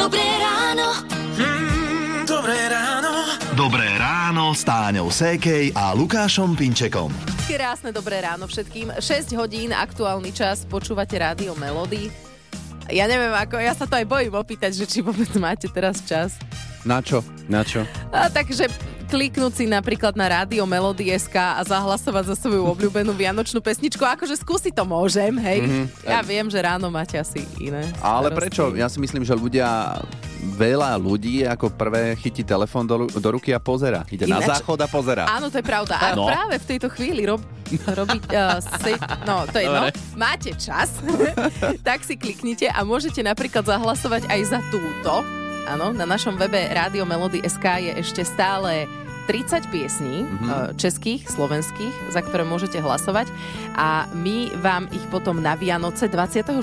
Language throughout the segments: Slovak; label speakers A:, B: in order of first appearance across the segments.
A: Dobré ráno.
B: Mm, dobré ráno.
C: Dobré ráno s Táňou Sékej a Lukášom Pinčekom.
D: Krásne dobré ráno všetkým. 6 hodín, aktuálny čas, počúvate rádio Melody. Ja neviem ako, ja sa to aj bojím opýtať, že či vôbec máte teraz čas.
E: Na čo? Na čo?
D: A, takže kliknúť si napríklad na rádio Melody.sk a zahlasovať za svoju obľúbenú vianočnú pesničku. Akože skúsiť to môžem, hej. Mm-hmm. Ja viem, že ráno máte asi iné.
E: Ale
D: starosti.
E: prečo? Ja si myslím, že ľudia veľa ľudí ako prvé chytí telefón do, do ruky a pozera. Ide na
D: Ináč-
E: záchod a pozera.
D: Áno, to je pravda. A
E: No.
D: práve v tejto chvíli rob, robiť... Uh, se, no, to je no. Máte čas, tak si kliknite a môžete napríklad zahlasovať aj za túto. Áno, na našom webe Rádio Melody SK je ešte stále 30 piesní mm-hmm. českých, slovenských, za ktoré môžete hlasovať a my vám ich potom na Vianoce 24.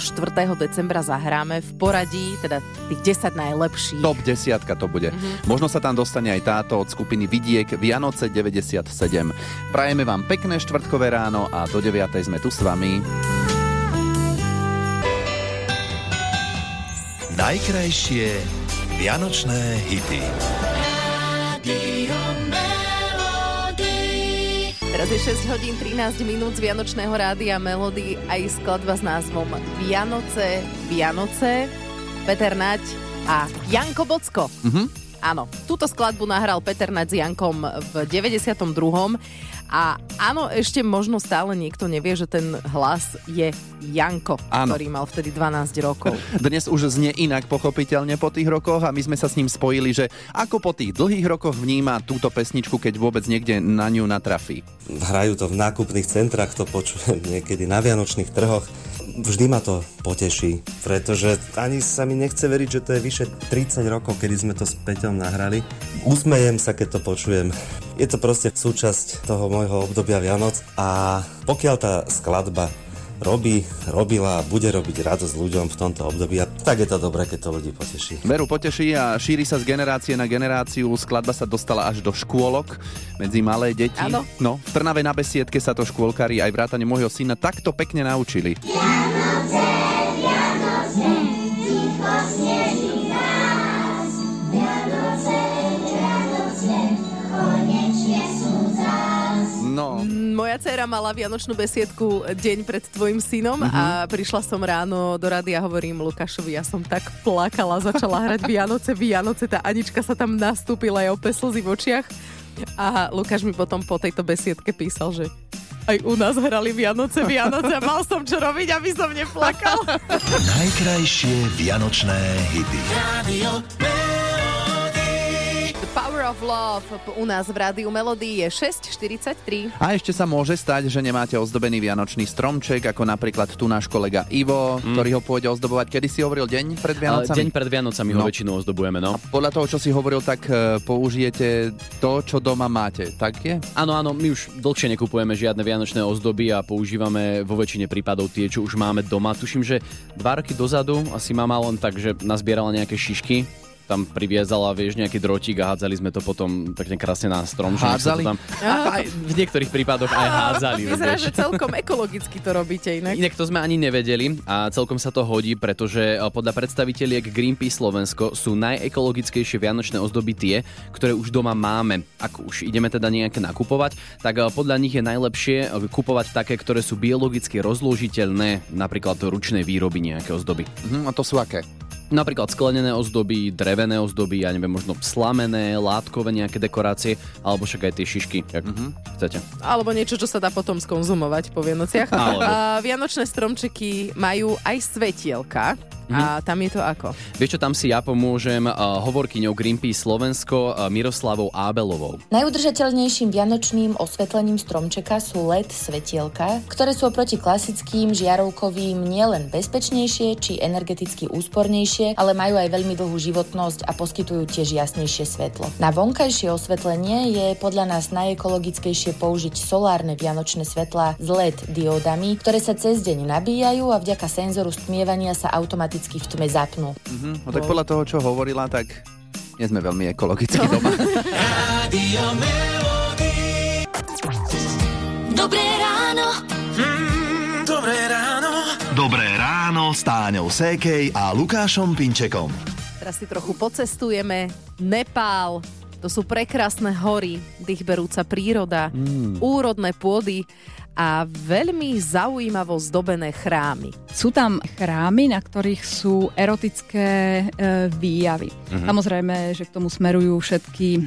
D: decembra zahráme v poradí, teda tých 10 najlepších.
E: Top desiatka to bude.
D: Mhm.
E: Možno sa tam dostane aj táto od skupiny Vidiek Vianoce 97. Prajeme vám pekné štvrtkové ráno a do 9. sme tu s vami.
C: Najkrajšie vianočné hity.
D: Teraz je 6 hodín 13 minút z Vianočného rádia Melody aj skladba s názvom Vianoce, Vianoce, Peter Nať a Janko Bocko.
E: Mhm.
D: Áno, túto skladbu nahral Peter Nať s Jankom v 92. A áno, ešte možno stále niekto nevie, že ten hlas je Janko,
E: Áno.
D: ktorý mal vtedy 12 rokov.
E: Dnes už znie inak pochopiteľne po tých rokoch a my sme sa s ním spojili, že ako po tých dlhých rokoch vníma túto pesničku, keď vôbec niekde na ňu natrafí.
F: hrajú to v nákupných centrách, to počujem niekedy na vianočných trhoch. Vždy ma to poteší, pretože ani sa mi nechce veriť, že to je vyše 30 rokov, kedy sme to s Peťom nahrali. Usmejem sa, keď to počujem. Je to proste súčasť toho môjho obdobia Vianoc a pokiaľ tá skladba robí, robila a bude robiť radosť ľuďom v tomto období, a tak je to dobré, keď to ľudí poteší.
E: Veru poteší a šíri sa z generácie na generáciu. Skladba sa dostala až do škôlok medzi malé deti.
D: Áno.
E: No, v Trnave na besiedke sa to škôlkári aj vrátane môjho syna takto pekne naučili. No,
D: Moja dcera mala vianočnú besiedku deň pred tvojim synom a prišla som ráno do rady a hovorím Lukášovi, ja som tak plakala, začala hrať Vianoce, Vianoce, tá Anička sa tam nastúpila aj ope slzy v očiach a Lukáš mi potom po tejto besiedke písal, že aj u nás hrali Vianoce, Vianoce a mal som čo robiť, aby som neplakal.
C: Najkrajšie vianočné hity.
B: Radio
D: Power of Love u nás v rádiu Melody je 6.43.
E: a ešte sa môže stať, že nemáte ozdobený vianočný stromček, ako napríklad tu náš kolega Ivo, ktorý ho pôjde ozdobovať. Kedy si hovoril deň pred Vianocami?
G: deň pred Vianocami ho
E: No.
G: väčšinou ozdobujeme, no.
E: Podľa toho, čo si hovoril, tak e, použijete to, čo doma máte. Tak je?
G: Áno, áno, my už dlhšie nekupujeme žiadne vianočné ozdoby a používame vo väčšine prípadov tie, čo už máme doma. Tuším, že dva roky dozadu asi mama len tak, že nazbierala nejaké šišky, tam priviezala, vieš, nejaký drotík a hádzali sme to potom pekne krásne na strom. že nech sa
E: Hádzali?
G: Tam, aj, v niektorých prípadoch aj hádzali.
D: Vyzerá, že celkom ekologicky to robíte inak.
G: Inak to sme ani nevedeli a celkom sa to hodí, pretože eh, podľa predstaviteľiek Greenpeace Slovensko sú najekologickejšie vianočné ozdoby tie, ktoré už doma máme. Ak už ideme teda nejaké nakupovať, tak eh, podľa nich je najlepšie eh, kupovať také, ktoré sú biologicky rozložiteľné, napríklad ručnej výroby nejaké ozdoby.
E: Mhm, a to sú aké?
G: Napríklad sklenené ozdoby, drevené ozdoby, ja neviem, možno slamené, látkové nejaké dekorácie, alebo však aj tie šišky, ak chcete.
D: Alebo niečo, čo sa dá potom skonzumovať po Vianociach. Vianočné stromčeky majú aj svetielka. A tam je to ako?
G: Vieš čo, tam si ja pomôžem uh, hovorkyňou Greenpeace Slovensko uh, Miroslavou Ábelovou.
H: Najudržateľnejším vianočným osvetlením stromčeka sú LED svetielka, ktoré sú oproti klasickým žiarovkovým nielen bezpečnejšie či energeticky úspornejšie, ale majú aj veľmi dlhú životnosť a poskytujú tiež jasnejšie svetlo. Na vonkajšie osvetlenie je podľa nás najekologickejšie použiť solárne vianočné svetlá s LED diódami, ktoré sa cez deň nabíjajú a vďaka senzoru stmievania sa automaticky v tme zapnú.
E: Mhm, no tak podľa toho, čo hovorila, tak nie sme veľmi ekologicky doma.
B: Radio Melody.
A: Dobré ráno.
B: Mm, dobré ráno.
C: Dobré ráno s Táňou Sékej a Lukášom Pinčekom.
D: Teraz si trochu pocestujeme. Nepál, to sú prekrásne hory, dýchberúca príroda, mm. úrodné pôdy a veľmi zaujímavo zdobené chrámy.
A: Sú tam chrámy, na ktorých sú erotické e, výjavy. Mm-hmm. Samozrejme, že k tomu smerujú všetky e,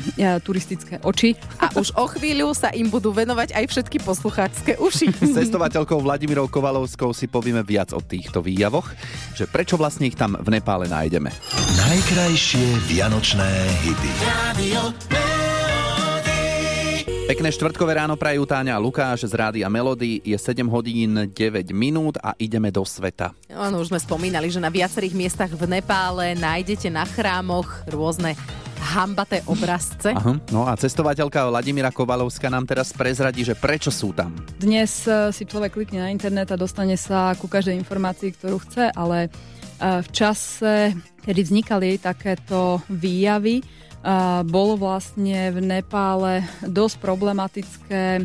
A: turistické oči.
D: A už o chvíľu sa im budú venovať aj všetky poslucháčské uši.
E: S cestovateľkou Vladimirou Kovalovskou si povieme viac o týchto výjavoch, že prečo vlastne ich tam v Nepále nájdeme.
C: Najkrajšie vianočné hity.
B: Radio
E: Pekné štvrtkové ráno prajú Táňa a Lukáš z Rádia Melody. Je 7 hodín 9 minút a ideme do sveta.
D: Áno, už sme spomínali, že na viacerých miestach v Nepále nájdete na chrámoch rôzne hambaté obrazce.
E: Aha, no a cestovateľka Vladimíra Kovalovská nám teraz prezradí, že prečo sú tam.
A: Dnes e, si človek klikne na internet a dostane sa ku každej informácii, ktorú chce, ale e, v čase, kedy vznikali takéto výjavy, a bolo vlastne v Nepále dosť problematické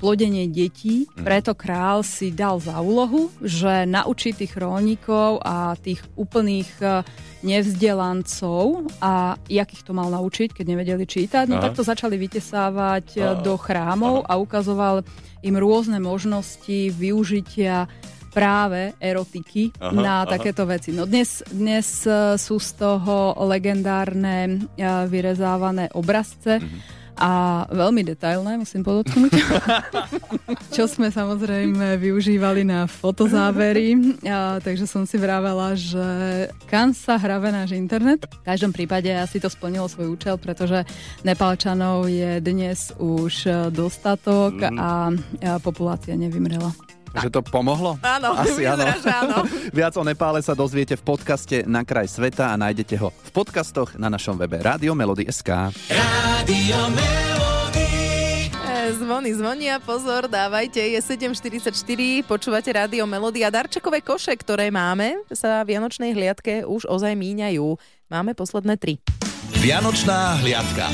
A: plodenie detí,
E: Mhm.
A: preto král si dal za úlohu, že naučí tých rolníkov a tých úplných e, nevzdelancov a jak ich to mal naučiť, keď nevedeli čítať, no
E: Aha.
A: tak to začali vytesávať e, do chrámov a ukazoval im rôzne možnosti využitia práve erotiky
E: Aha,
A: na
E: aha.
A: takéto veci. No dnes, dnes e, sú z toho legendárne e, vyrezávané obrazce a veľmi detailné, musím podotknúť. Čo sme samozrejme využívali na fotozábery, a, takže som si vravela, že kam sa hrabe náš internet. V každom prípade asi to splnilo svoj účel, pretože Nepálčanov je dnes už e, dostatok a, a populácia nevymrela.
E: Že to pomohlo?
D: Áno,
E: Asi áno.
D: áno.
E: Viac o Nepále sa dozviete v podcaste Na kraj sveta a nájdete ho v podcastoch na našom webe Radio Melody.sk.
B: Radio Melody.
D: E, Zvony zvonia, pozor, dávajte, je 7.44, počúvate rádio Melody a darčekové koše, ktoré máme, sa v Vianočnej hliadke už ozaj míňajú. Máme posledné tri.
C: Vianočná hliadka.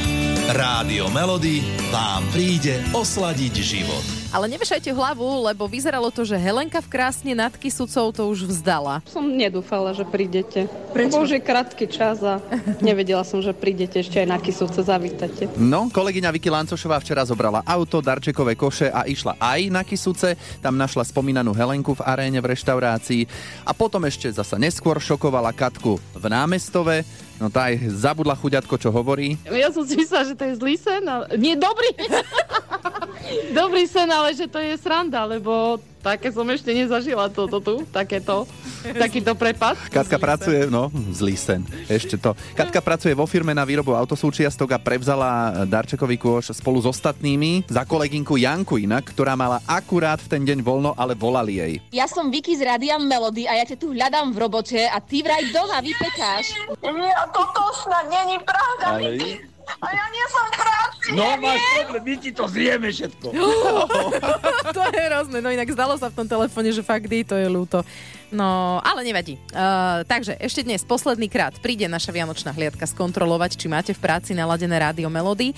C: Rádio Melody vám príde osladiť život.
D: Ale nevešajte hlavu, lebo vyzeralo to, že Helenka v krásne nad Kisucou to už vzdala.
I: Som nedúfala, že prídete. Prečo? Lebo už je krátky čas a nevedela som, že prídete ešte aj na Kisúce, zavítate.
E: No, kolegyňa Vicky Lancošová včera zobrala auto, darčekové koše a išla aj na Kisuce. Tam našla spomínanú Helenku v aréne v reštaurácii a potom ešte zasa neskôr šokovala Katku v námestove. No tá aj zabudla chuďatko, čo hovorí.
I: Ja som si myslela, že to je zlý sen, ale... Nie, dobrý! dobrý sen, ale že to je sranda, lebo také som ešte nezažila toto tu, takéto, takýto prepad.
E: Katka pracuje, no, zlý sen, ešte to. Katka pracuje vo firme na výrobu autosúčiastok a prevzala darčekový kôš spolu s ostatnými za kolegynku Janku inak, ktorá mala akurát v ten deň voľno, ale volali jej.
J: Ja som Vicky z Radia Melody a ja ťa tu hľadám v robote a ty vraj doma vypekáš.
K: Nie, toto snad není pravda.
E: Ale...
K: A som
L: No máš problém, my ti to zjeme všetko.
D: to je hrozné, no inak zdalo sa v tom telefóne, že fakt je, to je ľúto. No, ale nevadí. Uh, takže ešte dnes, posledný krát, príde naša Vianočná hliadka skontrolovať, či máte v práci naladené rádio Melody.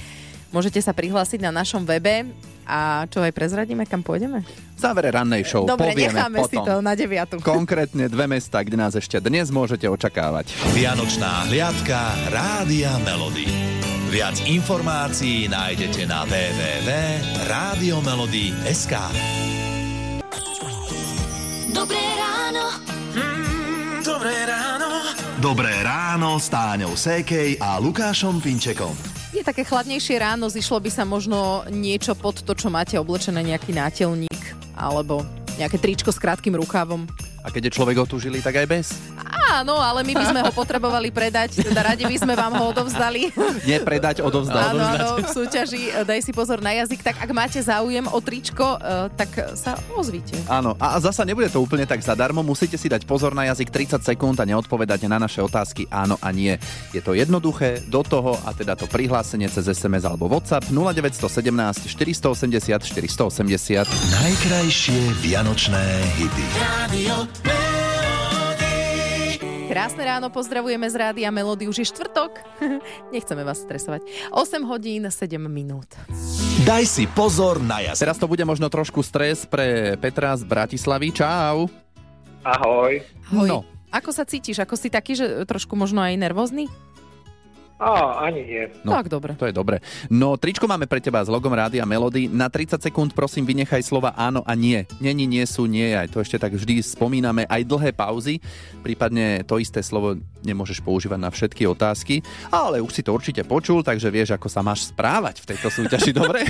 D: Môžete sa prihlásiť na našom webe a čo aj prezradíme, kam pôjdeme?
E: V závere rannej show
D: Dobre,
E: povieme
D: necháme
E: potom.
D: si to na deviatu.
E: Konkrétne dve mesta, kde nás ešte dnes môžete očakávať.
C: Vianočná hliadka Rádia Melody. Viac informácií nájdete na www.radiomelody.sk
B: Dobré ráno. Mm, dobré ráno.
C: Dobré ráno s Táňou Sékej a Lukášom Pinčekom.
D: Je také chladnejšie ráno, zišlo by sa možno niečo pod to, čo máte oblečené, nejaký nátelník alebo nejaké tričko s krátkým rukávom.
E: A keď je človek otúžilý, tak aj bez.
D: Áno, ale my by sme ho potrebovali predať, teda radi by sme vám ho odovzdali.
E: Nie predať, odovzdať.
D: Áno, áno, v súťaži e, Daj si pozor na jazyk, tak ak máte záujem o tričko, e, tak sa ozvite.
E: Áno, a zasa nebude to úplne tak zadarmo, musíte si dať pozor na jazyk 30 sekúnd a neodpovedať na naše otázky áno a nie. Je to jednoduché, do toho a teda to prihlásenie cez SMS alebo WhatsApp 0917 480 480.
C: Najkrajšie vianočné hity.
B: Radio.
D: Krásne ráno, pozdravujeme z rádia Melody, už je štvrtok. Nechceme vás stresovať. 8 hodín, 7 minút.
C: Daj si pozor na jazyk.
E: Teraz to bude možno trošku stres pre Petra z Bratislavy. Čau.
L: Ahoj.
D: Ahoj.
E: No,
D: Ako sa cítiš? Ako si taký, že trošku možno aj nervózny?
M: Á, ani nie.
E: No,
D: Tak, dobre.
E: To je dobre. No, tričko máme pre teba s logom Rádia Melody. Na 30 sekúnd prosím vynechaj slova áno a nie. Není, nie sú, nie aj. To ešte tak vždy spomíname. Aj dlhé pauzy. Prípadne to isté slovo nemôžeš používať na všetky otázky. Ale už si to určite počul, takže vieš, ako sa máš správať v tejto súťaži. Dobre?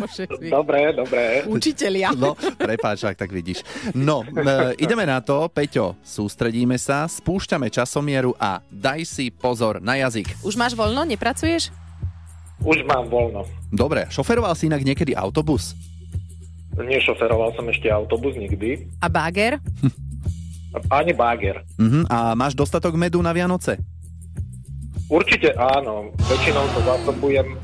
M: Dobre, dobre.
D: Učitelia.
E: No, prepáč, ak tak vidíš. No, e, ideme na to. Peťo, sústredíme sa, spúšťame časomieru a daj si pozor na jazyk.
D: Už máš voľno? Nepracuješ?
M: Už mám voľno.
E: Dobre, šoferoval si inak niekedy autobus?
M: Nešoferoval som ešte autobus nikdy.
D: A báger?
M: Ani báger.
E: Mhm, a máš dostatok medu na Vianoce?
M: Určite áno. Väčšinou to zásobujem.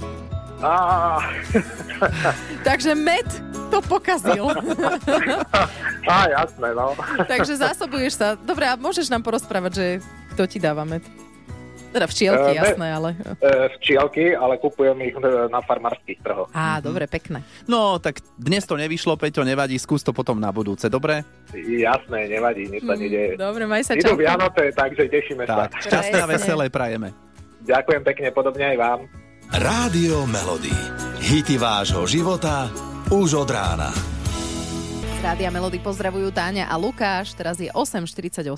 D: Takže med to pokazil.
M: á, jasné, no.
D: Takže zásobuješ sa. Dobre, a môžeš nám porozprávať, že kto ti dáva med? Teda včielky,
M: Eh, med-
D: jasné, ale...
M: E, včielky, ale kupujem ich e, na farmárskych trhoch.
D: Á, dobre, pekné.
E: No, tak dnes to nevyšlo, Peťo, nevadí, skús to potom na budúce, dobre?
M: Jasné, nevadí, nič sa nedeje.
D: Dobre, maj sa
M: Idú
D: čau.
M: Vianoce, takže tešíme sa.
E: Tak, šťastné a veselé prajeme.
M: Ďakujem pekne, podobne aj vám.
C: Rádio Melody. Hity vášho života už od rána.
D: Z Rádia Melody pozdravujú Táňa a Lukáš. Teraz je 8.48.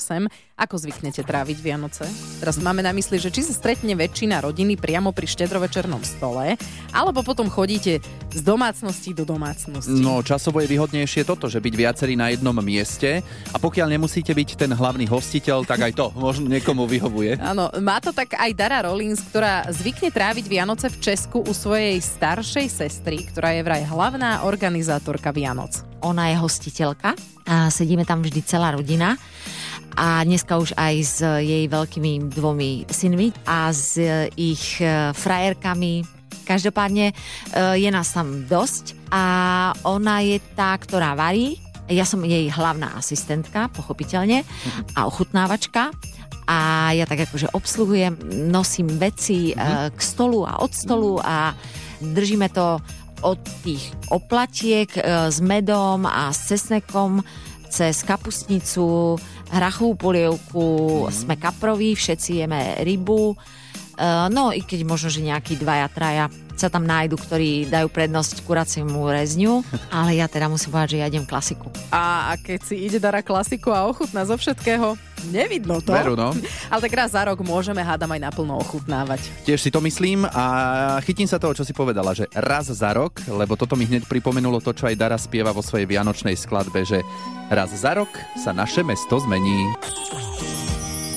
D: Ako zvyknete tráviť Vianoce? Teraz máme na mysli, že či sa stretne väčšina rodiny priamo pri štedrovečernom stole, alebo potom chodíte z domácnosti do domácnosti.
E: No, časovo je výhodnejšie toto, že byť viacerí na jednom mieste a pokiaľ nemusíte byť ten hlavný hostiteľ, tak aj to možno niekomu vyhovuje.
D: Áno, má to tak aj Dara Rollins, ktorá zvykne tráviť Vianoce v Česku u svojej staršej sestry, ktorá je vraj hlavná organizátorka Vianoc.
N: Ona je hostiteľka a sedíme tam vždy celá rodina a dneska už aj s jej veľkými dvomi synmi a s ich e, frajerkami. Každopádne e, je nás tam dosť a ona je tá, ktorá varí. Ja som jej hlavná asistentka, pochopiteľne, a ochutnávačka. A ja tak akože obsluhujem, nosím veci e, k stolu a od stolu a držíme to od tých oplatiek e, s medom a s cesnekom cez kapustnicu, hrachovú polievku, sme kaproví, všetci jeme rybu. E, No i keď možno, že nejakí dvaja, traja sa tam nájdu, ktorí dajú prednosť kuraciemu rezňu, ale ja teda musím povedať, že ja idem klasiku.
D: A keď si ide Dara klasiku a ochutná zo všetkého, nevidno to.
E: Veru, no.
D: Ale tak raz za rok môžeme hádam aj naplno ochutnávať.
E: Tiež si to myslím a chytím sa toho, čo si povedala, že raz za rok, lebo toto mi hneď pripomenulo to, čo aj Dara spieva vo svojej vianočnej skladbe, že raz za rok sa naše mesto zmení.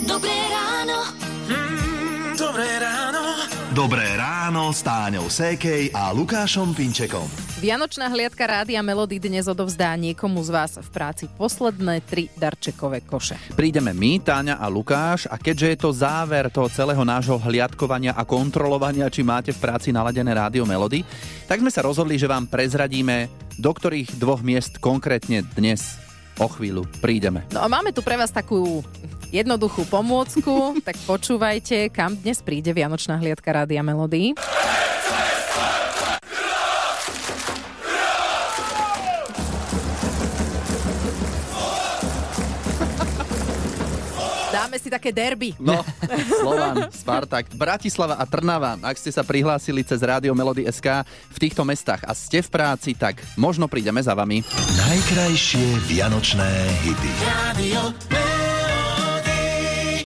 B: Dobré ráno.
C: Mm, dobré ráno. Dobré ráno s Táňou Sékej a Lukášom Pinčekom.
D: Vianočná hliadka Rádia Melody dnes odovzdá niekomu z vás v práci posledné tri darčekové koše.
E: Prídeme my, Táňa a Lukáš a keďže je to záver toho celého nášho hliadkovania a kontrolovania, či máte v práci naladené rádio Melody, tak sme sa rozhodli, že vám prezradíme, do ktorých dvoch miest konkrétne dnes o chvíľu prídeme.
D: No a máme tu pre vás takú jednoduchú pomôcku, tak počúvajte, kam dnes príde Vianočná hliadka Rádia Melody. Dáme si také derby.
E: No, Slovan, Spartak, Bratislava a Trnava. Ak ste sa prihlásili cez Rádio Melody SK v týchto mestách a ste v práci, tak možno prídeme za vami.
C: Najkrajšie vianočné hity.
B: Rádio